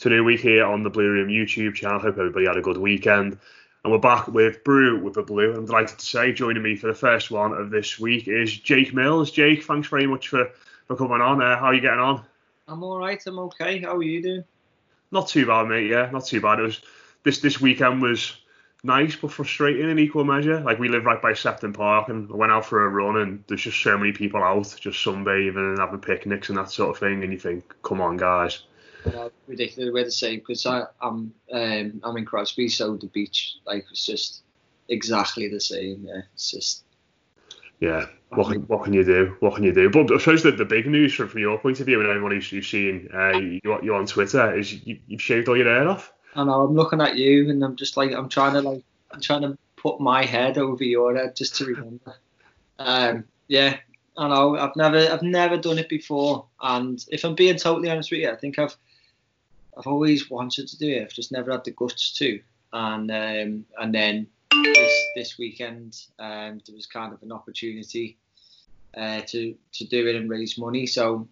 To new week here on the Blue Room YouTube channel. Hope everybody had a good weekend. And we're back with Brew with the Blue. I'm delighted to say joining me for the first one of this week is Jake Mills. Jake, thanks very much for, for coming on. Uh, how are you getting on? I'm all right. I'm okay. How are you doing? Not too bad, mate. Yeah, not too bad. It was this this weekend was nice but frustrating in equal measure. Like we live right by Sefton Park, and I went out for a run, and there's just so many people out, just sunbathing and having picnics and that sort of thing. And you think, come on, guys. Uh, ridiculous. We're the same because I'm um, I'm in Crosby, so the beach like it's just exactly the same. Yeah, it's just Yeah, what can, what can you do? What can you do? But I suppose that the big news from, from your point of view and everyone who's, who's seen uh, you, you on Twitter is you, you've shaved all your hair off. I know I'm looking at you and I'm just like I'm trying to like I'm trying to put my head over your head just to remember. Um, yeah, I know I've never I've never done it before, and if I'm being totally honest with you, I think I've I've always wanted to do it. I've just never had the guts to, and um, and then this this weekend um, there was kind of an opportunity uh, to to do it and raise money, so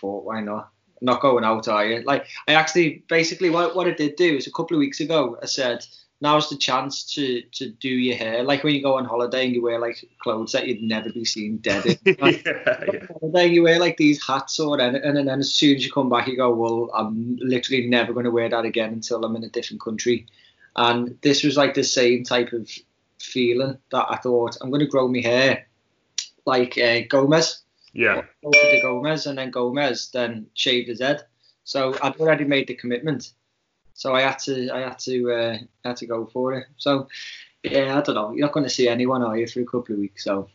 thought why not? not going out, are you? Like I actually basically what what I did do is a couple of weeks ago I said now's the chance to to do your hair like when you go on holiday and you wear like clothes that you'd never be seen dead in. Like, yeah, yeah. holiday, you wear like these hats or anything, and then as soon as you come back, you go, well, I'm literally never going to wear that again until I'm in a different country. And this was like the same type of feeling that I thought I'm going to grow my hair like uh, Gomes Yeah, go the Gomes and then Gomes then shaved his head. So I'd already made the commitment. So I had to I had to uh, I had to go for it. So yeah, I don't know. You're not going to see anyone, are you, for a couple of weeks? So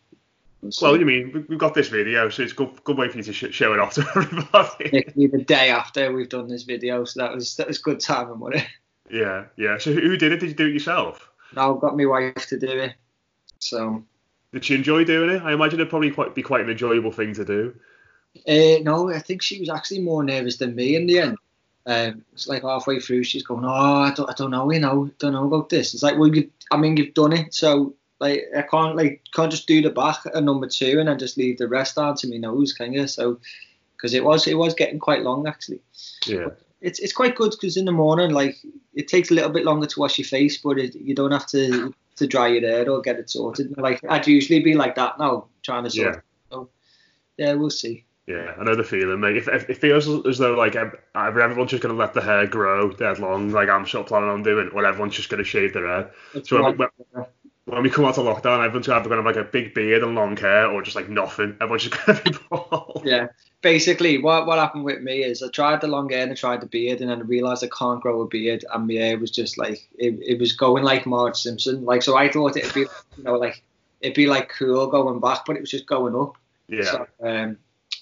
we'll. Well, you mean we- we've got this video, so it's good good way for you to sh- show it off to everybody. The day after we've done this video, so that was that was good timing, wasn't it? yeah, yeah. So who did it? Did you do it yourself? Now I've got my wife to do it. So Did she enjoy doing it? I imagine it'd probably quite be quite an enjoyable thing to do. Uh, no, I think she was actually more nervous than me in the end. Um, it's like halfway through, she's going, "Oh, I don't, I don't know, you know, don't know about this." It's like, well, you, I mean, you've done it, so like, I can't like, can't just do the back at number two and then just leave the rest down to my nose, can you? So, because it was, it was getting quite long actually. Yeah, It's, it's quite good because in the morning, like, it takes a little bit longer to wash your face, but it, you don't have to to dry your hair or get it sorted. Like, I'd usually be like that now, trying to sort. Yeah. it. So, yeah, we'll see. Yeah. I know the feeling, mate. If, if it feels as though like everyone's just gonna let the hair grow dead long, like I'm sort of planning on doing, or everyone's just gonna shave their hair. It's So when, when we come out of lockdown, everyone's either going to have like a big beard and long hair or just like nothing. Everyone's just going to be bald. Yeah. Basically, what what happened with me is I tried the long hair and I tried the beard, and then I realised I can't grow a beard, and my hair was just like it, it was going like Marge Simpson. Like so, I thought it'd be you know like it'd be like cool going back, but it was just going up. Yeah. So, um,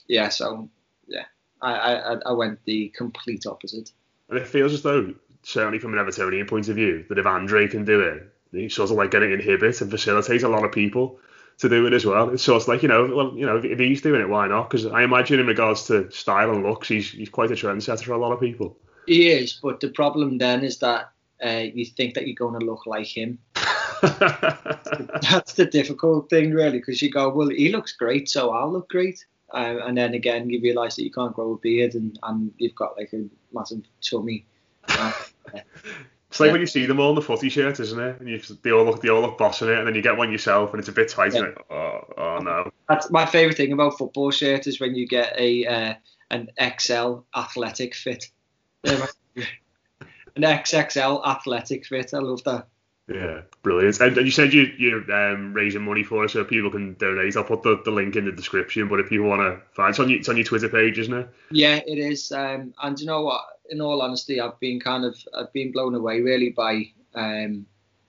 yeah. So yeah, I, I I went the complete opposite. And it feels as though, certainly from an Evertonian point of view, that if Andre can do it, he sort of like going to inhibit and facilitate a lot of people to do it as well. It's sort of like, you know, well, you know, if he's doing it, why not? Because I imagine in regards to style and looks, he's he's quite a trendsetter for a lot of people. He is, but the problem then is that uh, you think that you're going to look like him. That's the difficult thing, really, because you go, well, he looks great, so I'll look great. Uh, and then again, you realise that you can't grow a beard and, and you've got like a massive tummy. Uh, It's like when you see them all in the footy shirt, isn't it? And you, they all look, they all look boss in it, and then you get one yourself, and it's a bit tight. Yeah. Like, oh, oh no. That's my favourite thing about football shirt is when you get a uh, an XL athletic fit. An XXL athletic fit. I love that. Yeah, brilliant. And, and you said you, you're um, raising money for it, so people can donate. I'll put the, the link in the description. But if people want to find, it's on your, it's on your Twitter page, isn't it? Yeah, it is. Um, and you know what? In all honesty, I've been kind of I've been blown away really by um,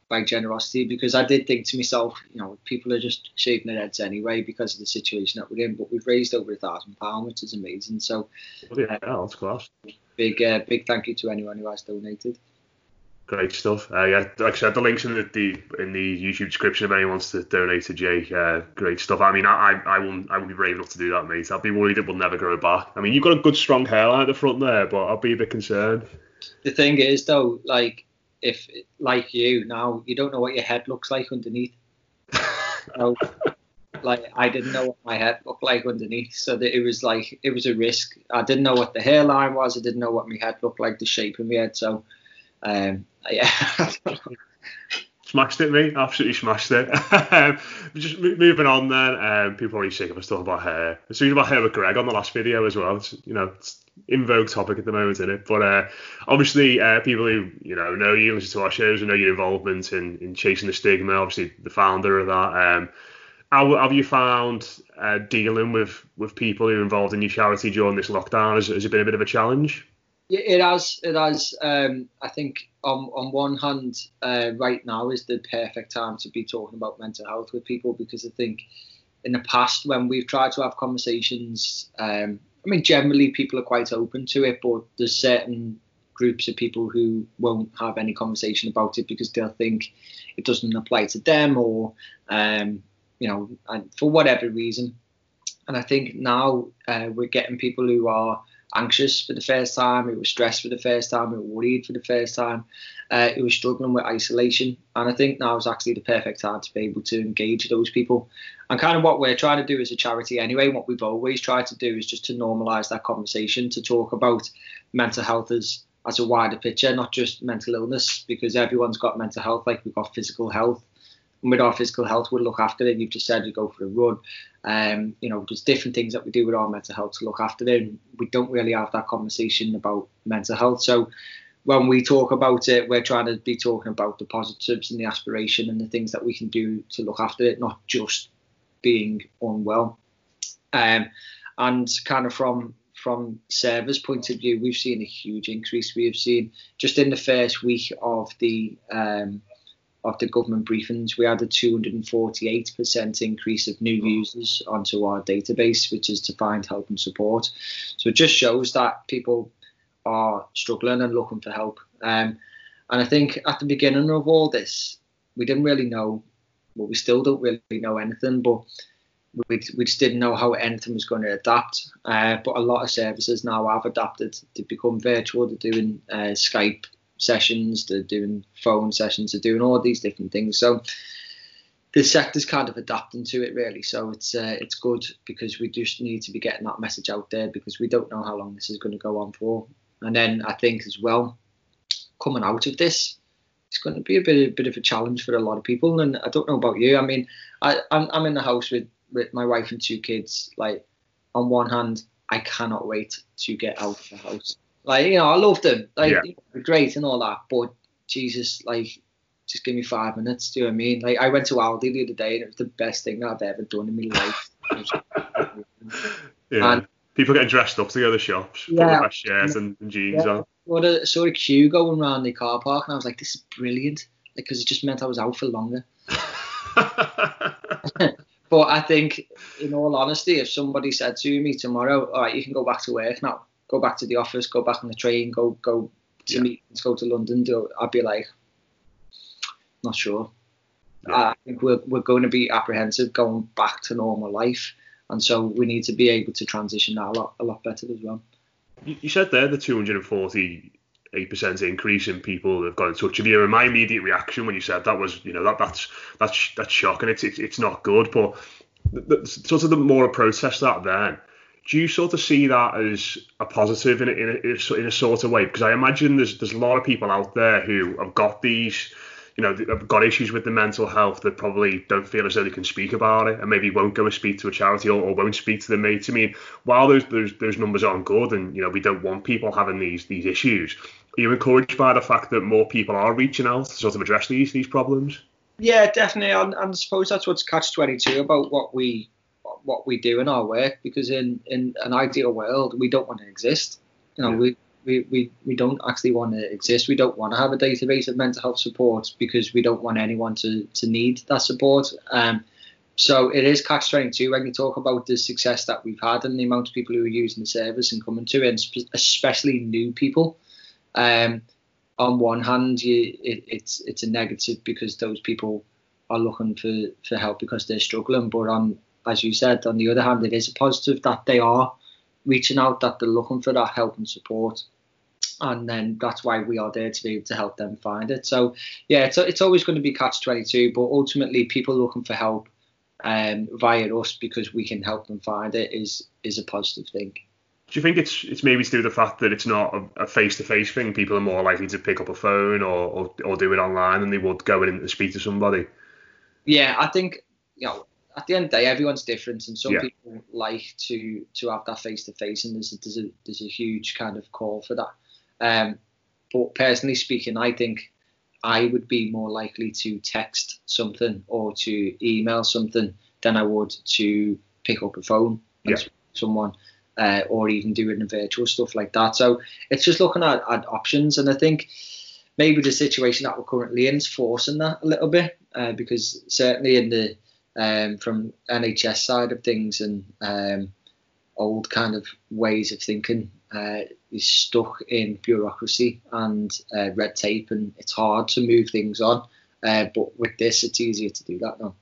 by generosity because I did think to myself, you know, people are just shaving their heads anyway because of the situation that we're in. But we've raised over a thousand pound, which is amazing. So Yeah, that's class. big uh, big thank you to anyone who has donated. Great stuff. Uh, yeah, like I said, the links in the, the in the YouTube description if anyone wants to donate to Jake. Uh, great stuff. I mean, I I, I won't I won't be brave enough to do that, mate. I'll be worried it will never grow back. I mean, you've got a good strong hairline at the front there, but I'll be a bit concerned. The thing is though, like if like you now, you don't know what your head looks like underneath. so, like I didn't know what my head looked like underneath, so that it was like it was a risk. I didn't know what the hairline was. I didn't know what my head looked like, the shape of my head. So, um, yeah. Smashed it, me. Absolutely smashed it. um, just moving on then. Um, people are already sick of us talking about hair. It's talking about hair with Greg on the last video as well. It's, you know, it's in vogue topic at the moment, isn't it? But uh, obviously, uh, people who you know know you, listen to our shows, and know your involvement in, in chasing the stigma. Obviously, the founder of that. Um, how have you found uh, dealing with with people who are involved in your charity during this lockdown? Has, has it been a bit of a challenge? Yeah, it has. It has. Um, I think on on one hand, uh, right now is the perfect time to be talking about mental health with people because I think in the past when we've tried to have conversations, um, I mean, generally people are quite open to it, but there's certain groups of people who won't have any conversation about it because they'll think it doesn't apply to them or, um, you know, and for whatever reason. And I think now uh, we're getting people who are anxious for the first time, who was stressed for the first time, who worried for the first time, uh, were struggling with isolation. And I think now is actually the perfect time to be able to engage those people. And kind of what we're trying to do as a charity anyway, what we've always tried to do is just to normalise that conversation, to talk about mental health as as a wider picture, not just mental illness, because everyone's got mental health, like we've got physical health. With our physical health, we look after it. You've just said you go for a run. Um, you know, there's different things that we do with our mental health to look after it. We don't really have that conversation about mental health. So when we talk about it, we're trying to be talking about the positives and the aspiration and the things that we can do to look after it, not just being unwell. Um, and kind of from from Server's point of view, we've seen a huge increase. We have seen just in the first week of the um, of the government briefings, we had a 248% increase of new users onto our database, which is to find help and support. So it just shows that people are struggling and looking for help. Um, and I think at the beginning of all this, we didn't really know, well, we still don't really know anything, but we, we just didn't know how anything was going to adapt. Uh, but a lot of services now have adapted to become virtual. They're doing uh, Skype sessions, they're doing phone sessions, they're doing all these different things. So the sector's kind of adapting to it really. So it's uh, it's good because we just need to be getting that message out there because we don't know how long this is going to go on for. And then I think as well, coming out of this, it's going to be a bit a bit of a challenge for a lot of people. And I don't know about you. I mean, I I'm, I'm in the house with with my wife and two kids. Like on one hand, I cannot wait to get out of the house. Like you know, I love them. Like Yeah. they're great and all that, but Jesus, like just give me five minutes. Do you know what I mean? Like I went to Aldi the other day and it was the best thing that I've ever done in my life. Yeah. And- People getting dressed up to go to the shops, put Yeah. a fresh shirt and, and jeans Yeah. on. What a sort of queue going around the car park, and I was like, this is brilliant, because it just meant I was out for longer. But I think, in all honesty, if somebody said to me tomorrow, all right, you can go back to work now, go back to the office, go back on the train, go go to Yeah. meetings, go to London, do, I'd be like, not sure. Yeah. I think we're, we're going to be apprehensive going back to normal life. And so we need to be able to transition that a lot, a lot better as well. You you said there the 248% increase in people that have got in touch with you, and my immediate reaction when you said that was, you know, that that's that's that's shocking. It's it's, it's not good, but the, the, sort of the more a protest that then. Do you sort of see that as a positive in a, in a, in a, sort of way? Because I imagine there's there's a lot of people out there who have got these, you know, have got issues with the mental health that probably don't feel as though they can speak about it, and maybe won't go and speak to a charity or, or won't speak to their mates. I mean, while those those those numbers aren't good, and you know we don't want people having these these issues, are you encouraged by the fact that more people are reaching out to sort of address these these problems? Yeah, definitely, and, and I suppose that's what's catch twenty two about what we what we do in our work. Because in in an ideal world, we don't want to exist. You know, Yeah. we, we we we don't actually want to exist. We don't want to have a database of mental health support because we don't want anyone to to need that support. Um, so it is catch twenty two when you talk about the success that we've had and the amount of people who are using the service and coming to it, and spe- especially new people. Um, on one hand, you, it, it's it's a negative because those people are looking for, for help because they're struggling. But on, as you said, on the other hand, it is a positive that they are reaching out, that they're looking for that help and support, and then that's why we are there to be able to help them find it. So yeah, it's it's always going to be catch twenty two, but ultimately, people looking for help um, via us because we can help them find it is is a positive thing. Do you think it's it's maybe with the fact that it's not a face to face thing? People are more likely to pick up a phone or, or, or do it online than they would go in and speak to somebody. Yeah, I think you know at the end of the day, everyone's different, and some Yeah. people like to to have that face to face, and there's a, there's a there's a huge kind of call for that. Um, but personally speaking, I think I would be more likely to text something or to email something than I would to pick up a phone and Yeah. someone. Uh, or even do doing the virtual stuff like that. So it's just looking at, at options, and I think maybe the situation that we're currently in is forcing that a little bit uh, because certainly in the um, from NHS side of things and um, old kind of ways of thinking uh, is stuck in bureaucracy and uh, red tape and it's hard to move things on uh, but with this it's easier to do that now.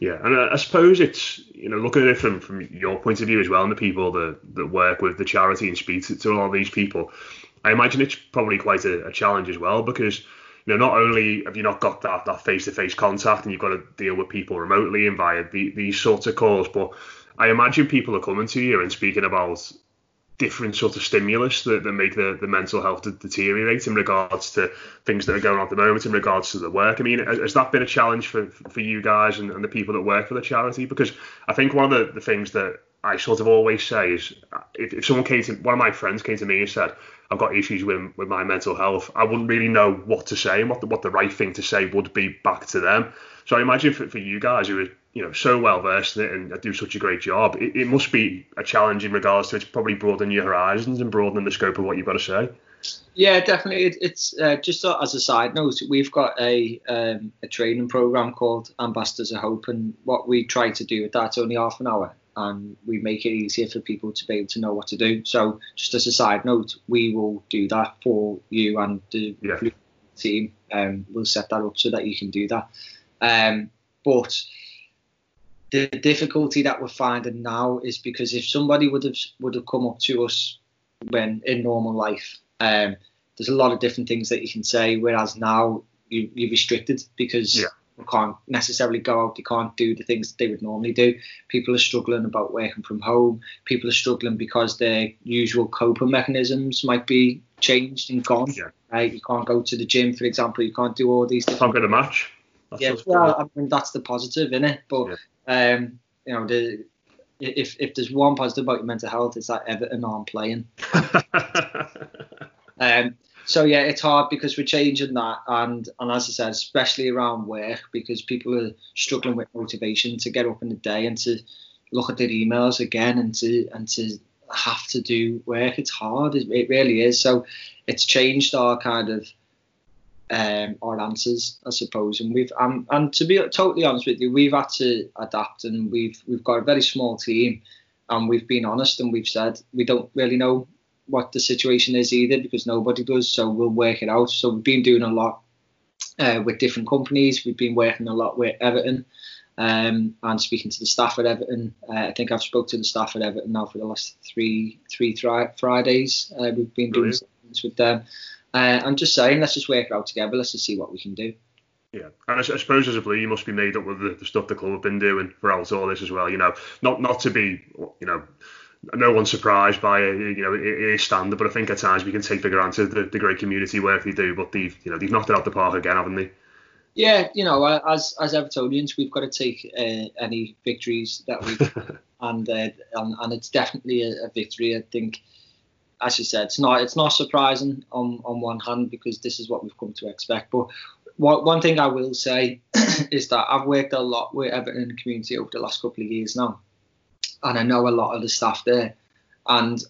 Yeah, and I, suppose it's you know looking at it from, from your point of view as well, and the people that, that work with the charity and speak to, to a lot of these people, I imagine it's probably quite a, a challenge as well because you know not only have you not got that that face to face contact and you've got to deal with people remotely and via the, these sorts of calls, but I imagine people are coming to you and speaking about different sort of stimulus that, that make the, the mental health deteriorate in regards to things that are going on at the moment in regards to the work. I mean, has, that been a challenge for, for you guys and, and the people that work for the charity? Because I think one of the, the things that I sort of always say is if, if someone came to one of my friends came to me and said I've got issues with with my mental health, I wouldn't really know what to say and what the, what the right thing to say would be back to them. So I imagine for, for you guys who are you know so well versed in it and do such a great job, it, it must be a challenge in regards to it's probably broadening your horizons and broadening the scope of what you've got to say. Yeah, definitely. It, it's uh, just as a side note, we've got a um, a training program called Ambassadors of Hope, and what we try to do with that's only half an hour, and we make it easier for people to be able to know what to do. So, just as a side note, we will do that for you and the Yeah. team. Um, we'll set that up so that you can do that. Um, but the difficulty that we're finding now is because if somebody would have would have come up to us when in normal life, um, there's a lot of different things that you can say. Whereas now you, you're restricted because Yeah. Can't necessarily go out. They can't do the things that they would normally do. People are struggling about working from home. People are struggling because their usual coping mechanisms might be changed and gone. Yeah. Right? You can't go to the gym, for example. You can't do all these different Can't get a match. That's yeah, well, I mean that's the positive in it. But um, you know, the if if there's one positive about your mental health, it's that Everton aren't playing. Um, so yeah, it's hard because we're changing that, and and as I said, especially around work, because people are struggling with motivation to get up in the day and to look at their emails again and to and to have to do work. It's hard. It, really is. So it's changed our kind of um, our answers, I suppose. And we've um, and to be totally honest with you, we've had to adapt, and we've we've got a very small team, and we've been honest, and we've said we don't really know what the situation is either because nobody does. So we'll work it out. So we've been doing a lot uh, with different companies. We've been working a lot with Everton. Um, and speaking to the staff at Everton, uh, I think I've spoke to the staff at Everton now for the last three three Fridays. Uh, we've been doing things with them, uh, I'm just saying, let's just work it out together. Let's just see what we can do. Yeah, and I, I suppose as a blue, you must be made up with the, the stuff the club have been doing throughout all this as well. You know, not not to be, you know, no one's surprised by it. You know, it, is standard, but I think at times we can take for granted the, the great community work they do. But they've, you know, they've knocked it out the park again, haven't they? Yeah, you know, as as Evertonians, we've got to take uh, any victories that we and, uh, and and it's definitely a, a victory. I think as you said, it's not it's not surprising on on one hand because this is what we've come to expect. But what, one thing I will say is that I've worked a lot with Everton in the community over the last couple of years now, and I know a lot of the staff there, and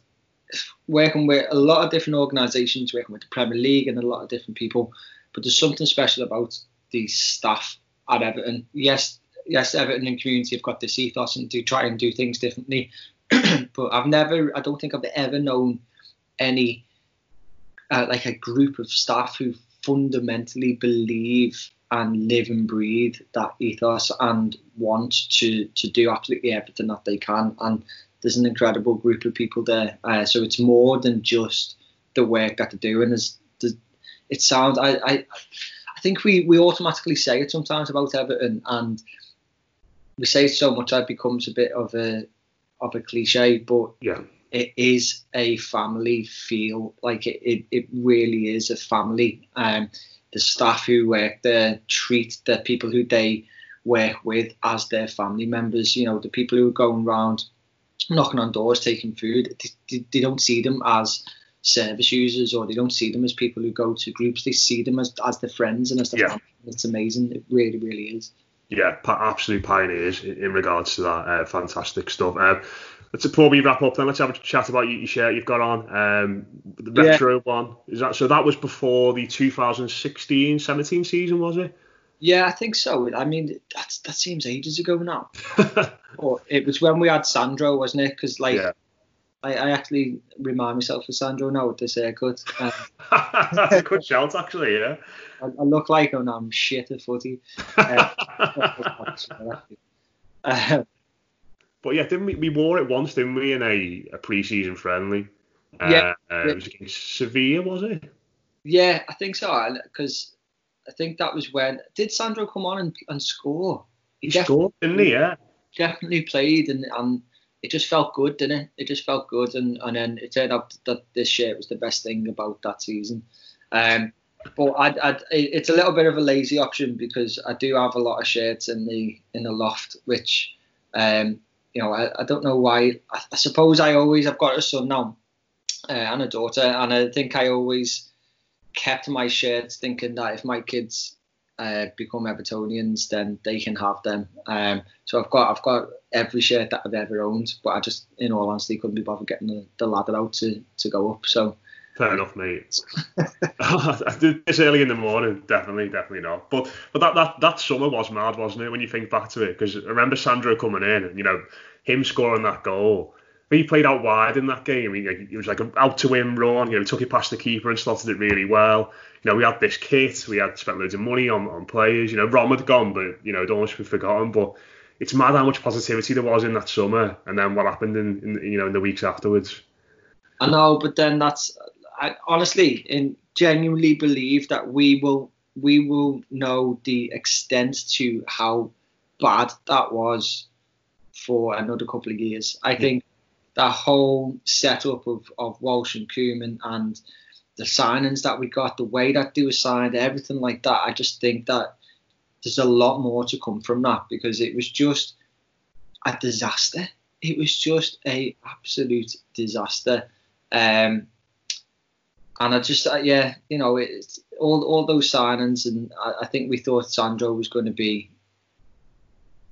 working with a lot of different organisations, working with the Premier League and a lot of different people. But there's something special about the staff at Everton. Yes, yes, Everton and community have got this ethos and do try and do things differently. but I've never, I don't think I've ever known any uh, like a group of staff who fundamentally believe and live and breathe that ethos and want to to do absolutely everything that they can. And there's an incredible group of people there. Uh, so it's more than just the work that they're doing there's, there's it sounds I, I I think we we automatically say it sometimes about Everton. And we say it so much that it becomes a bit of a of a cliche but yeah. it is a family feel. Like it, it, it really is a family. Um, the staff who work there treat the people who they work with as their family members. You know, the people who are going around knocking on doors, taking food, they, they don't see them as service users or they don't see them as people who go to groups. They see them as, as their friends and as their yeah. family. It's amazing. It really, really is. Yeah, absolute pioneers in, regards to that. Uh, fantastic stuff. Um, let's probably wrap up then. Let's have a chat about your shirt you've got on. Um, the retro yeah. one is that so? That was before the 2016-17 season, was it? Yeah, I think so. I mean, that's that seems ages ago now. or it was when we had Sandro, wasn't it? Because like. Yeah. I, I, actually remind myself of Sandro now with this haircut. Um, That's a good shout, actually. Yeah. I, I look like I'm shit at footy. But yeah, didn't we? We wore it once, didn't we, in a, a pre-season friendly? Uh, yeah. Uh, it was against Sevilla, was it? Yeah, I think so. Because I think that was when did Sandro come on and, and score? He, he scored, didn't he? Yeah. Definitely played, and and it just felt good, didn't it? It just felt good, and and then it turned out that this shirt was the best thing about that season. Um, but I'd, I'd, it's a little bit of a lazy option because I do have a lot of shirts in the in the loft, which um, you know, I, I don't know why. I, I, suppose I always, I've got a son now uh, and a daughter, and I think I always kept my shirts thinking that if my kids uh, become Evertonians, then they can have them. Um, so I've got I've got every shirt that I've ever owned, but I just, in all honesty, couldn't be bothered getting the, the ladder out to, to go up. So Fair enough, mate. this early in the morning, definitely, definitely not. But but that, that that summer was mad, wasn't it? When you think back to it, because I remember Sandro coming in and you know him scoring that goal. He played out wide in that game. He, he was like an out to win run. You know, took it past the keeper and slotted it really well. You know, we had this kit. We had spent loads of money on, on players. You know, Rom had gone, but you know, don't almost be forgotten. But it's mad how much positivity there was in that summer, and then what happened in, in you know in the weeks afterwards. I know, but then that's I honestly and genuinely believe that we will we will know the extent to how bad that was for another couple of years. I think that whole setup of, of Walsh and Koeman and the signings that we got, the way that they were signed, everything like that, I just think that there's a lot more to come from that because it was just a disaster. It was just a absolute disaster. Um, and I just uh, yeah, you know, it's all all those signings, and I, I think we thought Sandro was going to be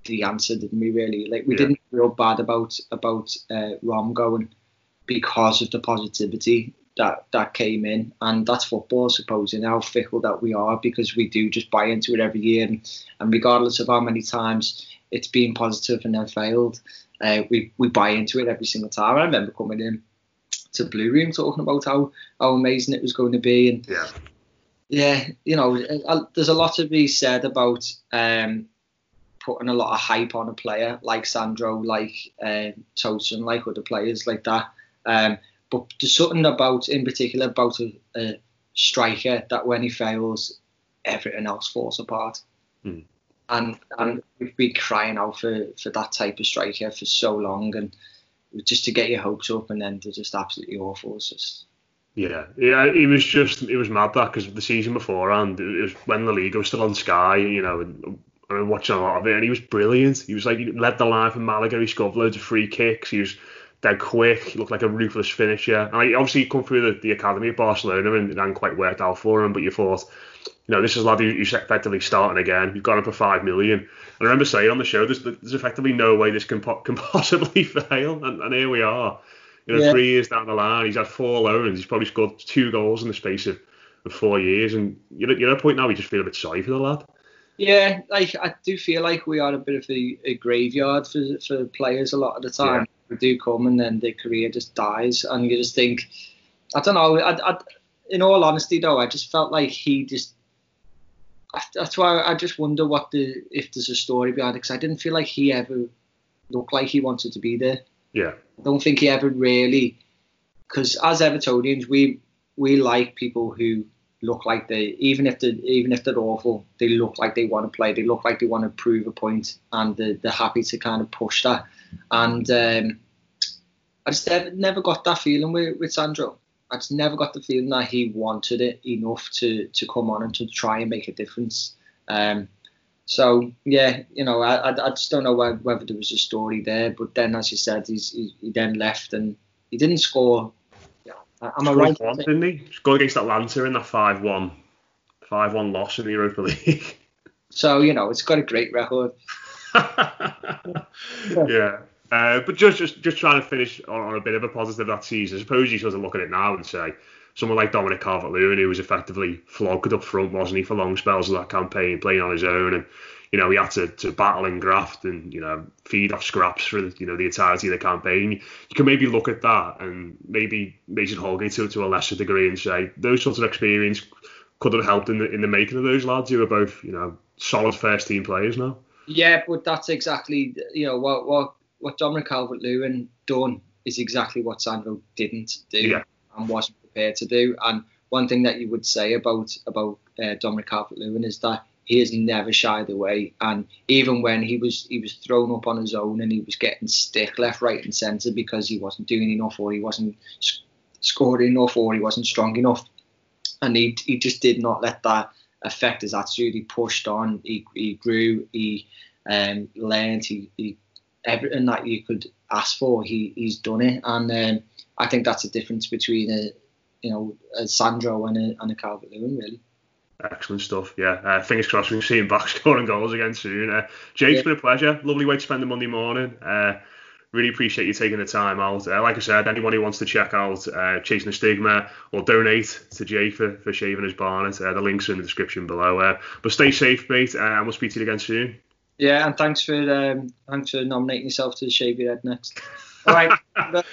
the answer, didn't we? Really, like we Yeah. didn't feel bad about about uh, Rom going because of the positivity that that came in, and that's football, and how fickle that we are because we do just buy into it every year, and, and regardless of how many times it's been positive and then failed, uh, we we buy into it every single time. I remember coming in to Blue Room talking about how how amazing it was going to be, and Yeah. yeah, you know, there's a lot to be said about um, putting a lot of hype on a player like Sandro, like uh, Tosun, like other players like that. Um, but there's something about, in particular, about a, a striker that when he fails, everything else falls apart. Hmm. And and we've been crying out for, for that type of striker for so long, and just to get your hopes up and then they're just absolutely awful. It's just Yeah, yeah, it was just it was mad that because the season beforehand it was when the league was still on Sky, you know, and I was watching a lot of it, and he was brilliant. He was like he led the line for Malaga. He scored loads of free kicks. He was dead quick. He looked like a ruthless finisher. And like, obviously, he come through the, the academy at Barcelona and it hadn't quite worked out for him. But you thought, you know, this is a lad who- who's effectively starting again. You've got him for five million. And I remember saying on the show, there's, there's effectively no way this can po- can possibly fail, and, and here we are. You know, Yeah. three years down the line, he's had four loans. He's probably scored two goals in the space of, of four years, and at- you're at a point now you just feel a bit sorry for the lad. Yeah, like I do feel like we are a bit of a, a graveyard for for players a lot of the time. They do come and then their career just dies, and you just think, I don't know. I, I, in all honesty, though, I just felt like he just. That's why I just wonder what the if there's a story behind it because I didn't feel like he ever looked like he wanted to be there. Yeah, I don't think he ever really, because as Evertonians, we we like people who look like they, even if they even if they're awful, they look like they want to play. They look like they want to prove a point, and they're, they're happy to kind of push that. And um, I just never, never got that feeling with, with Sandro. I just never got the feeling that he wanted it enough to to come on and to try and make a difference. Um, so yeah, you know, I, I, I just don't know whether, whether there was a story there. But then, as you said, he's, he, he then left and he didn't score. Am I right? one, didn't he? Scored against Atalanta in that 5-1, 5-1 loss in the Europa League. So you know, it's got a great record. yeah. Uh, but just, just just trying to finish on, on a bit of a positive that season. I suppose you sort of look at it now and say someone like Dominic Calvert-Lewin, who was effectively flogged up front, wasn't he, for long spells of that campaign, playing on his own, and you know he had to, to battle and graft and you know feed off scraps for the, you know the entirety of the campaign. You can maybe look at that and maybe Mason Holgate to, to a lesser degree and say those sorts of experience could have helped in the in the making of those lads who are both you know solid first team players now. Yeah, but that's exactly you know what what what Dominic Calvert-Lewin done is exactly what Sandro didn't do Yeah. and wasn't prepared to do. And one thing that you would say about about uh, Dominic Calvert-Lewin is that he has never shied away. And even when he was he was thrown up on his own and he was getting stick left, right, and centre because he wasn't doing enough or he wasn't scoring enough or he wasn't strong enough, and he he just did not let that affect his attitude. He pushed on. He he grew. He um, learned. He, he everything that you could ask for. He he's done it, and um, I think that's a difference between a you know a Sandro and a and a Calvert Lewin really. Excellent stuff. Yeah, uh, fingers crossed we can see him back scoring goals again soon. Uh, Jake, it's Yeah. been a pleasure. Lovely way to spend the Monday morning. Uh, really appreciate you taking the time out. Uh, like I said, anyone who wants to check out uh, Chasing the Stigma or donate to Jake for, for shaving his barnet, uh, the links are in the description below. Uh, but stay safe, mate, uh, and we'll speak to you again soon. Yeah, and thanks for um, thanks for nominating yourself to shave your head next. All right.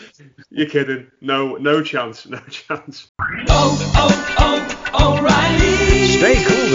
You're kidding. No, no chance. No chance. Stay cool